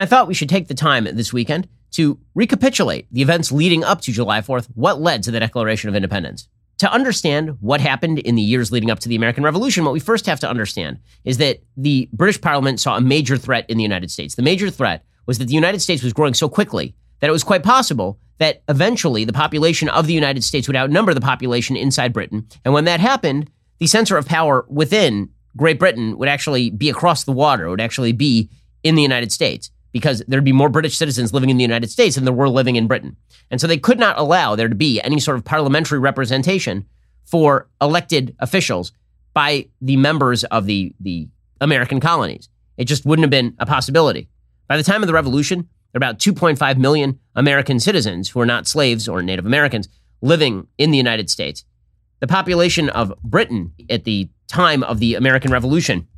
I thought we should take the time this weekend to recapitulate the events leading up to July 4th, what led to the Declaration of Independence. To understand what happened in the years leading up to the American Revolution, what we first have to understand is that the British Parliament saw a major threat in the United States. The major threat was that the United States was growing so quickly that it was quite possible that eventually the population of the United States would outnumber the population inside Britain. And when that happened, the center of power within Great Britain would actually be across the water, would actually be in the United States because there'd be more British citizens living in the United States than there were living in Britain. And so they could not allow there to be any sort of parliamentary representation for elected officials by the members of the, the American colonies. It just wouldn't have been a possibility. By the time of the revolution, there are about 2.5 million American citizens who are not slaves or Native Americans living in the United States. The population of Britain at the time of the American Revolution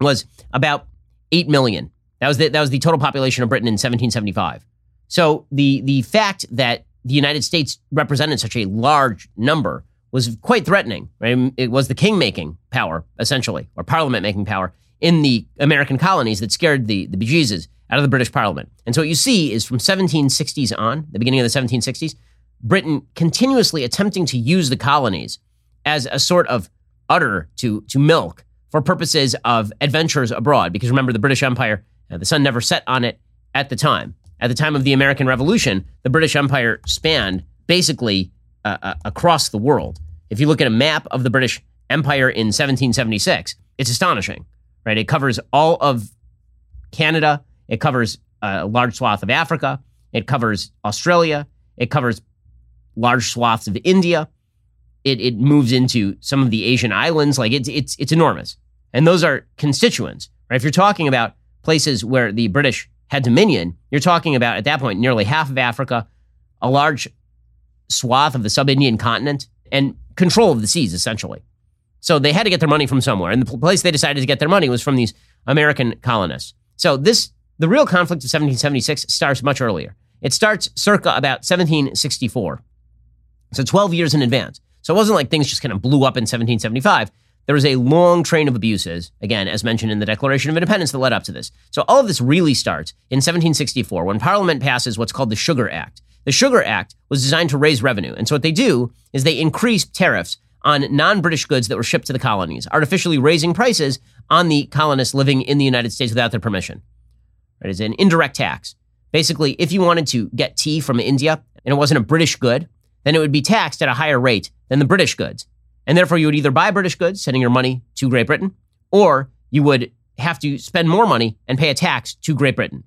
was about 8 million. That was the, that was the total population of Britain in 1775. So the the fact that the United States represented such a large number was quite threatening. Right? It was the king making power essentially, or parliament making power in the American colonies that scared the the bejesus out of the British Parliament. And so what you see is from 1760s on, the beginning of the 1760s, Britain continuously attempting to use the colonies as a sort of udder to to milk for purposes of adventures abroad. Because remember, the British Empire now, the sun never set on it at the time. At the time of the American Revolution, the British Empire spanned basically uh, uh, across the world. If you look at a map of the British Empire in 1776, it's astonishing, right? It covers all of Canada, it covers a large swath of Africa, it covers Australia, it covers large swaths of India. It, it moves into some of the Asian islands. Like it's, it's, it's enormous. And those are constituents, right? If you're talking about places where the British had dominion, you're talking about at that point nearly half of Africa, a large swath of the sub Indian continent, and control of the seas, essentially. So they had to get their money from somewhere. And the place they decided to get their money was from these American colonists. So this, the real conflict of 1776 starts much earlier. It starts circa about 1764. So 12 years in advance. So it wasn't like things just kind of blew up in 1775 there was a long train of abuses, again, as mentioned in the Declaration of Independence, that led up to this. So all of this really starts in 1764 when Parliament passes what's called the Sugar Act. The Sugar Act was designed to raise revenue. And so what they do is they increase tariffs on non British goods that were shipped to the colonies, artificially raising prices on the colonists living in the United States without their permission. It is an indirect tax. Basically, if you wanted to get tea from India and it wasn't a British good, then it would be taxed at a higher rate than the British goods. And therefore, you would either buy British goods, sending your money to Great Britain, or you would have to spend more money and pay a tax to Great Britain.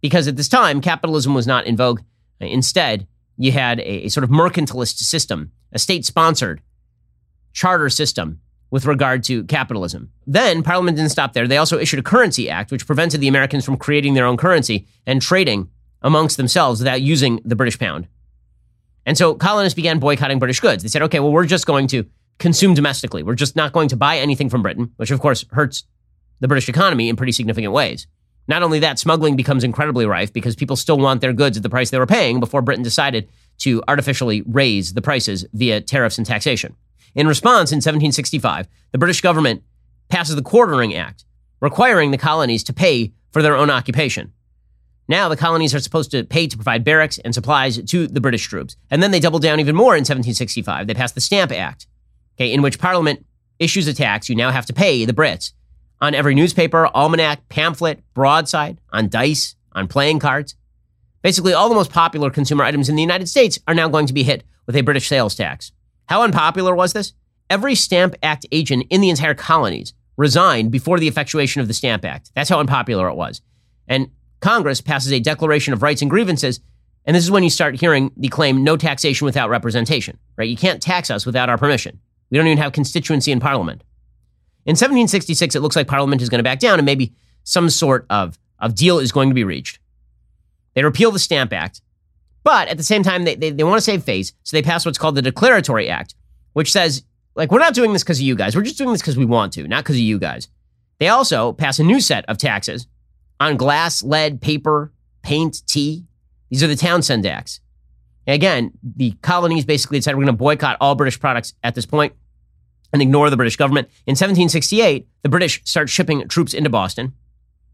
Because at this time, capitalism was not in vogue. Instead, you had a, a sort of mercantilist system, a state sponsored charter system with regard to capitalism. Then Parliament didn't stop there. They also issued a currency act, which prevented the Americans from creating their own currency and trading amongst themselves without using the British pound. And so colonists began boycotting British goods. They said, okay, well, we're just going to consume domestically. We're just not going to buy anything from Britain, which of course hurts the British economy in pretty significant ways. Not only that, smuggling becomes incredibly rife because people still want their goods at the price they were paying before Britain decided to artificially raise the prices via tariffs and taxation. In response, in 1765, the British government passes the Quartering Act, requiring the colonies to pay for their own occupation. Now the colonies are supposed to pay to provide barracks and supplies to the British troops. And then they double down even more in 1765. They pass the Stamp Act, okay, in which Parliament issues a tax you now have to pay the Brits on every newspaper, almanac, pamphlet, broadside, on dice, on playing cards. Basically, all the most popular consumer items in the United States are now going to be hit with a British sales tax. How unpopular was this? Every Stamp Act agent in the entire colonies resigned before the effectuation of the Stamp Act. That's how unpopular it was. And Congress passes a Declaration of Rights and Grievances, and this is when you start hearing the claim no taxation without representation, right? You can't tax us without our permission. We don't even have constituency in Parliament. In 1766, it looks like Parliament is going to back down and maybe some sort of, of deal is going to be reached. They repeal the Stamp Act, but at the same time, they, they, they want to save face, so they pass what's called the Declaratory Act, which says, like, we're not doing this because of you guys. We're just doing this because we want to, not because of you guys. They also pass a new set of taxes on glass, lead, paper, paint, tea. These are the Townshend Acts. Again, the colonies basically decided we're going to boycott all British products at this point and ignore the British government. In 1768, the British start shipping troops into Boston.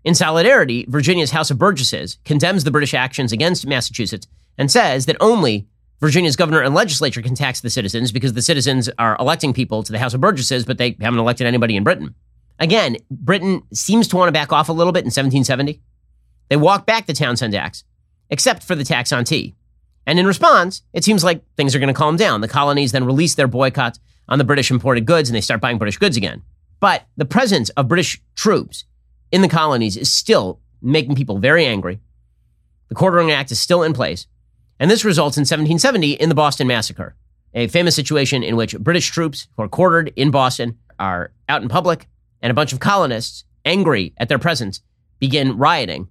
In solidarity, Virginia's House of Burgesses condemns the British actions against Massachusetts and says that only Virginia's governor and legislature can tax the citizens because the citizens are electing people to the House of Burgesses, but they haven't elected anybody in Britain. Again, Britain seems to want to back off a little bit in 1770. They walk back the Townshend Acts, except for the tax on tea. And in response, it seems like things are going to calm down. The colonies then release their boycotts on the British imported goods and they start buying British goods again. But the presence of British troops in the colonies is still making people very angry. The Quartering Act is still in place. And this results in 1770 in the Boston Massacre, a famous situation in which British troops who are quartered in Boston are out in public, and a bunch of colonists, angry at their presence, begin rioting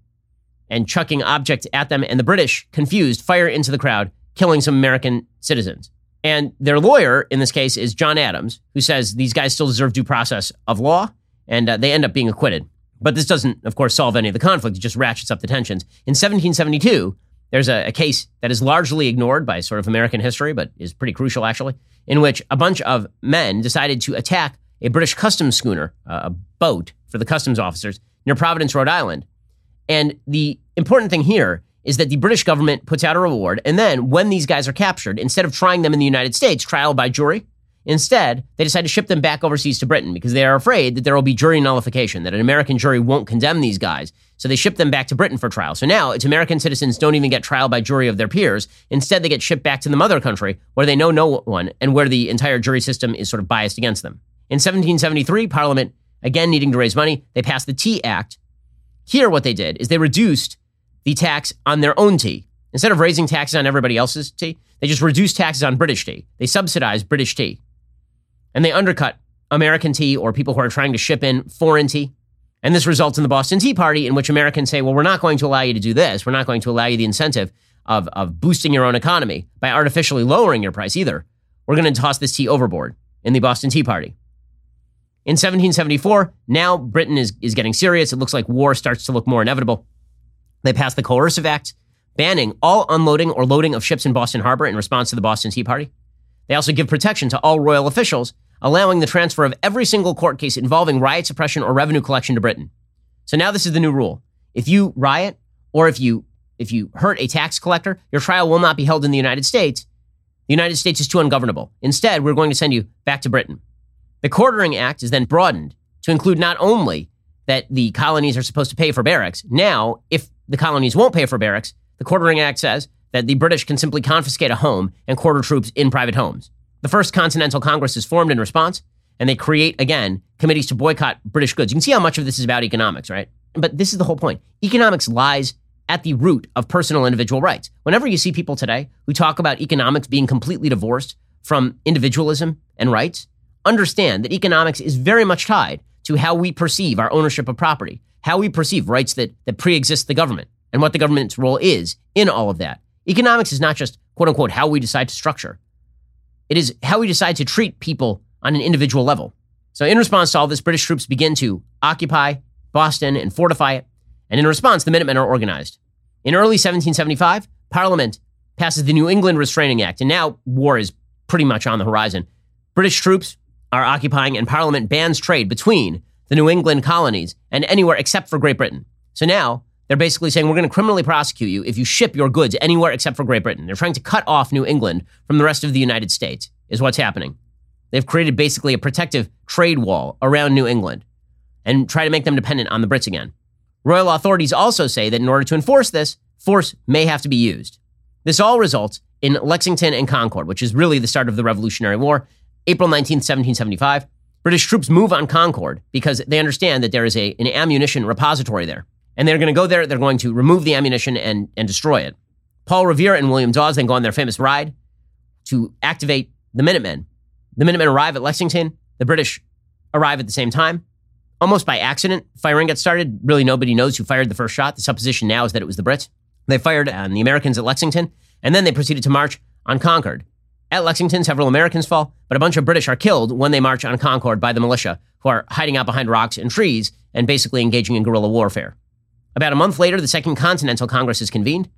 and chucking objects at them. And the British, confused, fire into the crowd, killing some American citizens. And their lawyer in this case is John Adams, who says these guys still deserve due process of law, and uh, they end up being acquitted. But this doesn't, of course, solve any of the conflict. It just ratchets up the tensions. In 1772, there's a, a, case that is largely ignored by sort of American history, but is pretty crucial actually, in which a bunch of men decided to attack a British customs schooner, uh, a boat for the customs officers near Providence, Rhode Island. And the important thing here is that the British government puts out a reward, and then when these guys are captured, instead of trying them in the United States, trial by jury, Instead, they decide to ship them back overseas to Britain because they are afraid that there will be jury nullification, that an American jury won't condemn these guys. So they ship them back to Britain for trial. So now it's American citizens don't even get trial by jury of their peers. Instead, they get shipped back to the mother country where they know no one and where the entire jury system is sort of biased against them. In 1773, Parliament, again needing to raise money, they passed the Tea Act. Here, what they did is they reduced the tax on their own tea. Instead of raising taxes on everybody else's tea, they just reduce taxes on British tea. They subsidize British tea and they undercut American tea or people who are trying to ship in foreign tea. And this results in the Boston Tea Party, in which Americans say, well, we're not going to allow you to do this. We're not going to allow you the incentive of, of boosting your own economy by artificially lowering your price either. We're going to toss this tea overboard in the Boston Tea Party. In 1774, now Britain is, is getting serious. It looks like war starts to look more inevitable. They pass the Coercive Act, banning all unloading or loading of ships in Boston Harbor in response to the Boston Tea Party. They also give protection to all royal officials allowing the transfer of every single court case involving riot suppression or revenue collection to Britain. So now this is the new rule. If you riot or if you if you hurt a tax collector, your trial will not be held in the United States. The United States is too ungovernable. Instead, we're going to send you back to Britain. The Quartering Act is then broadened to include not only that the colonies are supposed to pay for barracks. Now, if the colonies won't pay for barracks, the Quartering Act says that the British can simply confiscate a home and quarter troops in private homes. The First Continental Congress is formed in response, and they create, again, committees to boycott British goods. You can see how much of this is about economics, right? But this is the whole point. Economics lies at the root of personal individual rights. Whenever you see people today who talk about economics being completely divorced from individualism and rights, understand that economics is very much tied to how we perceive our ownership of property, how we perceive rights that, that pre-exist the government, and what the government's role is in all of that. Economics is not just quote unquote how we decide to structure. It is how we decide to treat people on an individual level. So, in response to all this, British troops begin to occupy Boston and fortify it. And in response, the Minutemen are organized. In early 1775, Parliament passes the New England Restraining Act, and now war is pretty much on the horizon. British troops are occupying, and Parliament bans trade between the New England colonies and anywhere except for Great Britain. So now they're basically saying we're going to criminally prosecute you if you ship your goods anywhere except for Great Britain. They're trying to cut off New England from the rest of the United States, is what's happening. They've created basically a protective trade wall around New England and try to make them dependent on the Brits again. Royal authorities also say that in order to enforce this, force may have to be used. This all results in Lexington and Concord, which is really the start of the Revolutionary War. April 19, 1775. British troops move on Concord because they understand that there is a, an ammunition repository there. And they're going to go there, they're going to remove the ammunition and, and destroy it. Paul Revere and William Dawes then go on their famous ride to activate the Minutemen. The Minutemen arrive at Lexington. The British arrive at the same time. Almost by accident, firing gets started. Really, nobody knows who fired the first shot. The supposition now is that it was the Brits. They fired on the Americans at Lexington, and then they proceeded to march on Concord. At Lexington, several Americans fall, but a bunch of British are killed when they march on Concord by the militia, who are hiding out behind rocks and trees and basically engaging in guerrilla warfare. About a month later, the Second Continental Congress is convened.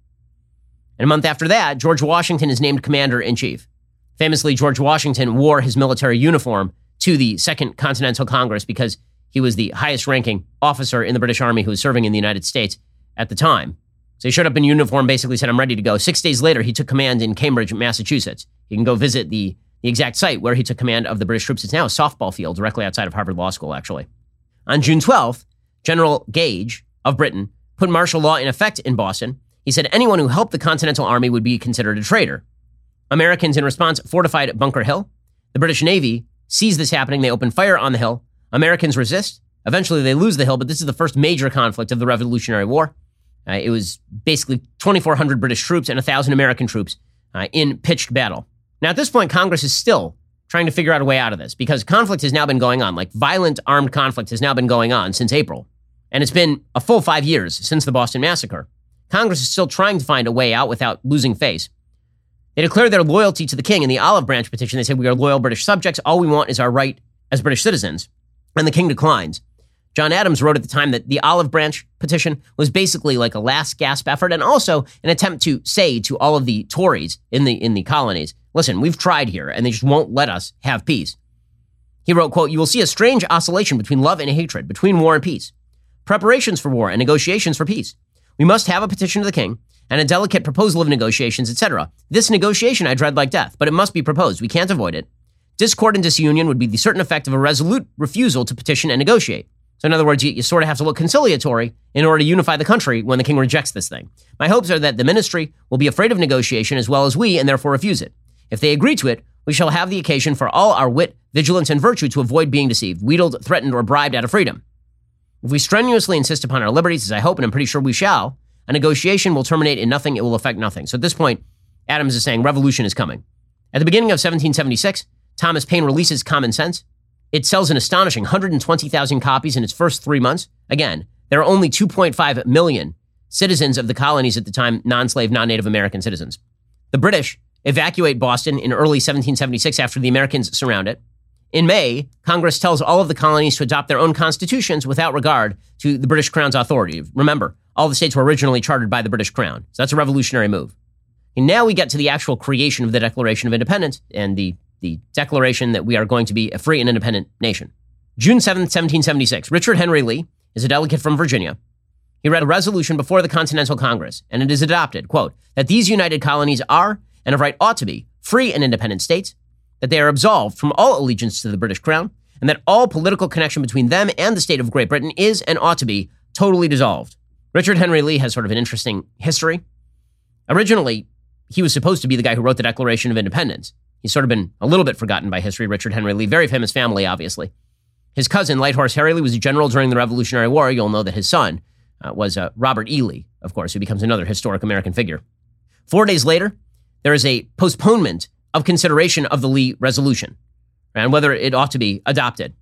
And a month after that, George Washington is named commander in chief. Famously, George Washington wore his military uniform to the Second Continental Congress because he was the highest ranking officer in the British Army who was serving in the United States at the time. So he showed up in uniform, basically said, I'm ready to go. Six days later, he took command in Cambridge, Massachusetts. You can go visit the, the exact site where he took command of the British troops. It's now a softball field directly outside of Harvard Law School, actually. On June 12th, General Gage of Britain put martial law in effect in Boston. He said anyone who helped the Continental Army would be considered a traitor. Americans, in response, fortified Bunker Hill. The British Navy sees this happening. They open fire on the hill. Americans resist. Eventually, they lose the hill, but this is the first major conflict of the Revolutionary War. Uh, it was basically 2,400 British troops and 1,000 American troops uh, in pitched battle. Now, at this point, Congress is still trying to figure out a way out of this because conflict has now been going on. Like violent armed conflict has now been going on since April. And it's been a full five years since the Boston Massacre. Congress is still trying to find a way out without losing face. They declared their loyalty to the king in the Olive Branch petition. They said, We are loyal British subjects. All we want is our right as British citizens. And the king declines. John Adams wrote at the time that the Olive Branch petition was basically like a last gasp effort and also an attempt to say to all of the Tories in the in the colonies, listen, we've tried here and they just won't let us have peace. He wrote, quote, You will see a strange oscillation between love and hatred, between war and peace. Preparations for war and negotiations for peace. We must have a petition to the king and a delicate proposal of negotiations, etc. This negotiation I dread like death, but it must be proposed. We can't avoid it. Discord and disunion would be the certain effect of a resolute refusal to petition and negotiate. So, in other words, you, you, sort of have to look conciliatory in order to unify the country when the king rejects this thing. My hopes are that the ministry will be afraid of negotiation as well as we and therefore refuse it. If they agree to it, we shall have the occasion for all our wit, vigilance, and virtue to avoid being deceived, wheedled, threatened, or bribed out of freedom. If we strenuously insist upon our liberties, as I hope and I'm pretty sure we shall, a negotiation will terminate in nothing, it will affect nothing. So at this point, Adams is saying revolution is coming. At the beginning of 1776, Thomas Paine releases Common Sense, it sells an astonishing 120,000 copies in its first three months. Again, there are only 2.5 million citizens of the colonies at the time, non slave, non Native American citizens. The British evacuate Boston in early 1776 after the Americans surround it. In May, Congress tells all of the colonies to adopt their own constitutions without regard to the British Crown's authority. Remember, all the states were originally chartered by the British Crown. So that's a revolutionary move. And now we get to the actual creation of the Declaration of Independence and the the declaration that we are going to be a free and independent nation. June 7, 1776, Richard Henry Lee is a delegate from Virginia. He read a resolution before the Continental Congress, and it is adopted, quote, that these united colonies are, and of right ought to be, free and independent states, that they are absolved from all allegiance to the British Crown, and that all political connection between them and the state of Great Britain is and ought to be totally dissolved. Richard Henry Lee has sort of an interesting history. Originally, he was supposed to be the guy who wrote the Declaration of Independence. He's sort of been a little bit forgotten by history, Richard Henry Lee. Very famous family, obviously. His cousin, Light Horse Harry Lee, was a general during the Revolutionary War. You'll know that his son uh, was uh, Robert E. Lee, of course, who becomes another historic American figure. Four days later, there is a postponement of consideration of the Lee resolution and whether it ought to be adopted.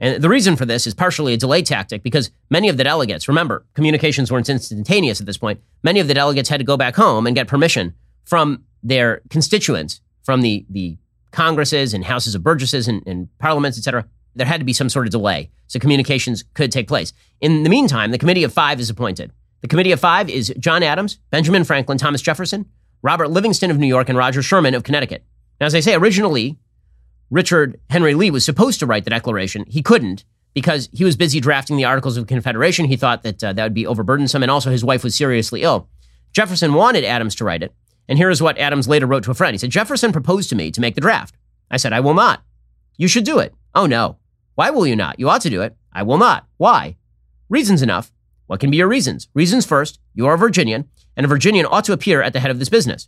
And the reason for this is partially a delay tactic because many of the delegates, remember, communications weren't instantaneous at this point, many of the delegates had to go back home and get permission from their constituents from the, the Congresses and Houses of Burgesses and, and parliaments, et cetera, there had to be some sort of delay so communications could take place. In the meantime, the Committee of Five is appointed. The Committee of Five is John Adams, Benjamin Franklin, Thomas Jefferson, Robert Livingston of New York, and Roger Sherman of Connecticut. Now, as I say, originally, Richard Henry Lee was supposed to write the Declaration. He couldn't because he was busy drafting the Articles of Confederation. He thought that uh, that would be overburdensome, and also his wife was seriously ill. Jefferson wanted Adams to write it, and here is what Adams later wrote to a friend. He said, Jefferson proposed to me to make the draft. I said, I will not. You should do it. Oh, no. Why will you not? You ought to do it. I will not. Why? Reasons enough. What can be your reasons? Reasons first, you are a Virginian, and a Virginian ought to appear at the head of this business.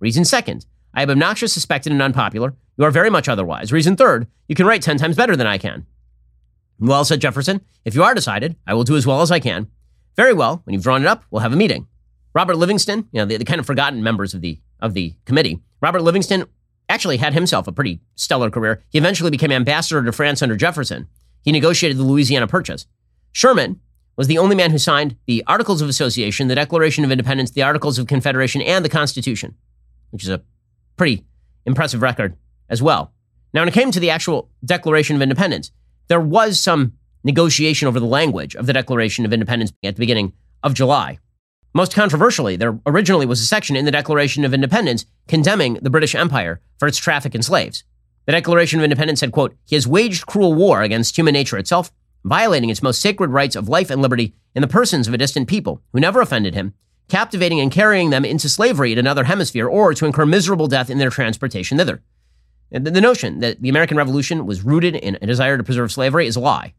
Reason second, I am obnoxious, suspected, and unpopular. You are very much otherwise. Reason third, you can write 10 times better than I can. Well, said Jefferson, if you are decided, I will do as well as I can. Very well. When you've drawn it up, we'll have a meeting. Robert Livingston, you know, the, the kind of forgotten members of the of the committee. Robert Livingston actually had himself a pretty stellar career. He eventually became ambassador to France under Jefferson. He negotiated the Louisiana Purchase. Sherman was the only man who signed the Articles of Association, the Declaration of Independence, the Articles of Confederation, and the Constitution, which is a pretty impressive record as well. Now, when it came to the actual Declaration of Independence, there was some negotiation over the language of the Declaration of Independence at the beginning of July. Most controversially, there originally was a section in the Declaration of Independence condemning the British Empire for its traffic in slaves. The Declaration of Independence said, quote, He has waged cruel war against human nature itself, violating its most sacred rights of life and liberty in the persons of a distant people who never offended him, captivating and carrying them into slavery in another hemisphere or to incur miserable death in their transportation thither. The notion that the American Revolution was rooted in a desire to preserve slavery is a lie.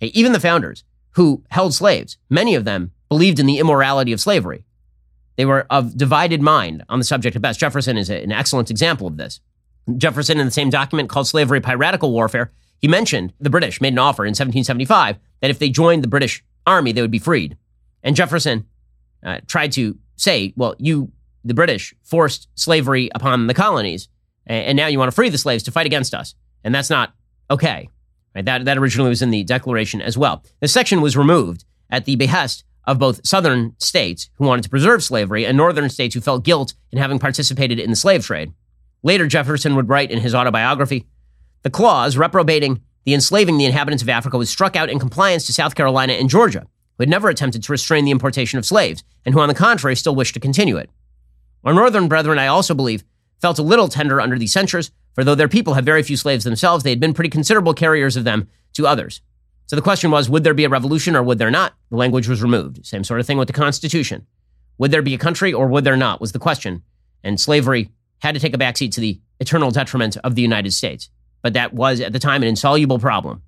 Even the founders who held slaves, many of them believed in the immorality of slavery. They were of divided mind on the subject at best. Jefferson is an excellent example of this. Jefferson, in the same document called Slavery Piratical Warfare, he mentioned the British made an offer in 1775 that if they joined the British army, they would be freed. And Jefferson uh, tried to say, well, you, the British, forced slavery upon the colonies, and now you want to free the slaves to fight against us. And that's not okay. Right? That, that originally was in the Declaration as well. This section was removed at the behest of both southern states who wanted to preserve slavery and northern states who felt guilt in having participated in the slave trade. Later, Jefferson would write in his autobiography The clause reprobating the enslaving the inhabitants of Africa was struck out in compliance to South Carolina and Georgia, who had never attempted to restrain the importation of slaves, and who, on the contrary, still wished to continue it. Our northern brethren, I also believe, felt a little tender under these censures, for though their people had very few slaves themselves, they had been pretty considerable carriers of them to others. So the question was, would there be a revolution or would there not? The language was removed. Same sort of thing with the Constitution. Would there be a country or would there not was the question. And slavery had to take a backseat to the eternal detriment of the United States. But that was at the time an insoluble problem.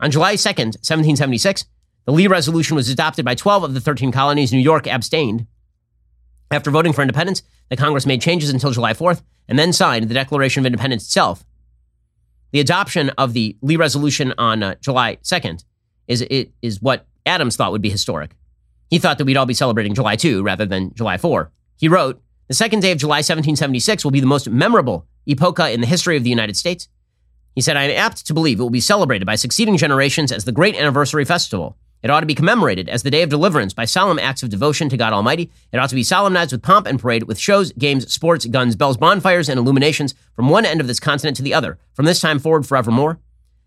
On July 2nd, 1776, the Lee Resolution was adopted by 12 of the 13 colonies. New York abstained. After voting for independence, the Congress made changes until July 4th and then signed the Declaration of Independence itself the adoption of the Lee resolution on uh, July 2nd is, it, is what Adams thought would be historic. He thought that we'd all be celebrating July 2 rather than July 4. He wrote, The second day of July 1776 will be the most memorable epocha in the history of the United States. He said, I am apt to believe it will be celebrated by succeeding generations as the great anniversary festival. It ought to be commemorated as the day of deliverance by solemn acts of devotion to God Almighty. It ought to be solemnized with pomp and parade, with shows, games, sports, guns, bells, bonfires, and illuminations from one end of this continent to the other, from this time forward forevermore.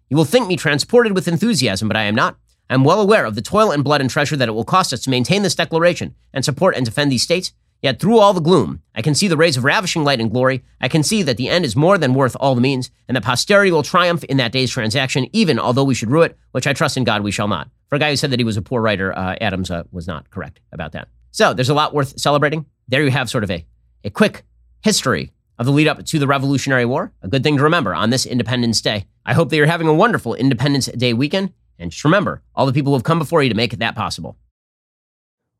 You will think me transported with enthusiasm, but I am not. I am well aware of the toil and blood and treasure that it will cost us to maintain this declaration and support and defend these states. Yet through all the gloom, I can see the rays of ravishing light and glory. I can see that the end is more than worth all the means, and that posterity will triumph in that day's transaction, even although we should rue it, which I trust in God we shall not. For a guy who said that he was a poor writer, uh, Adams uh, was not correct about that. So there's a lot worth celebrating. There you have sort of a, a quick history of the lead up to the Revolutionary War. A good thing to remember on this Independence Day. I hope that you're having a wonderful Independence Day weekend. And just remember all the people who have come before you to make that possible.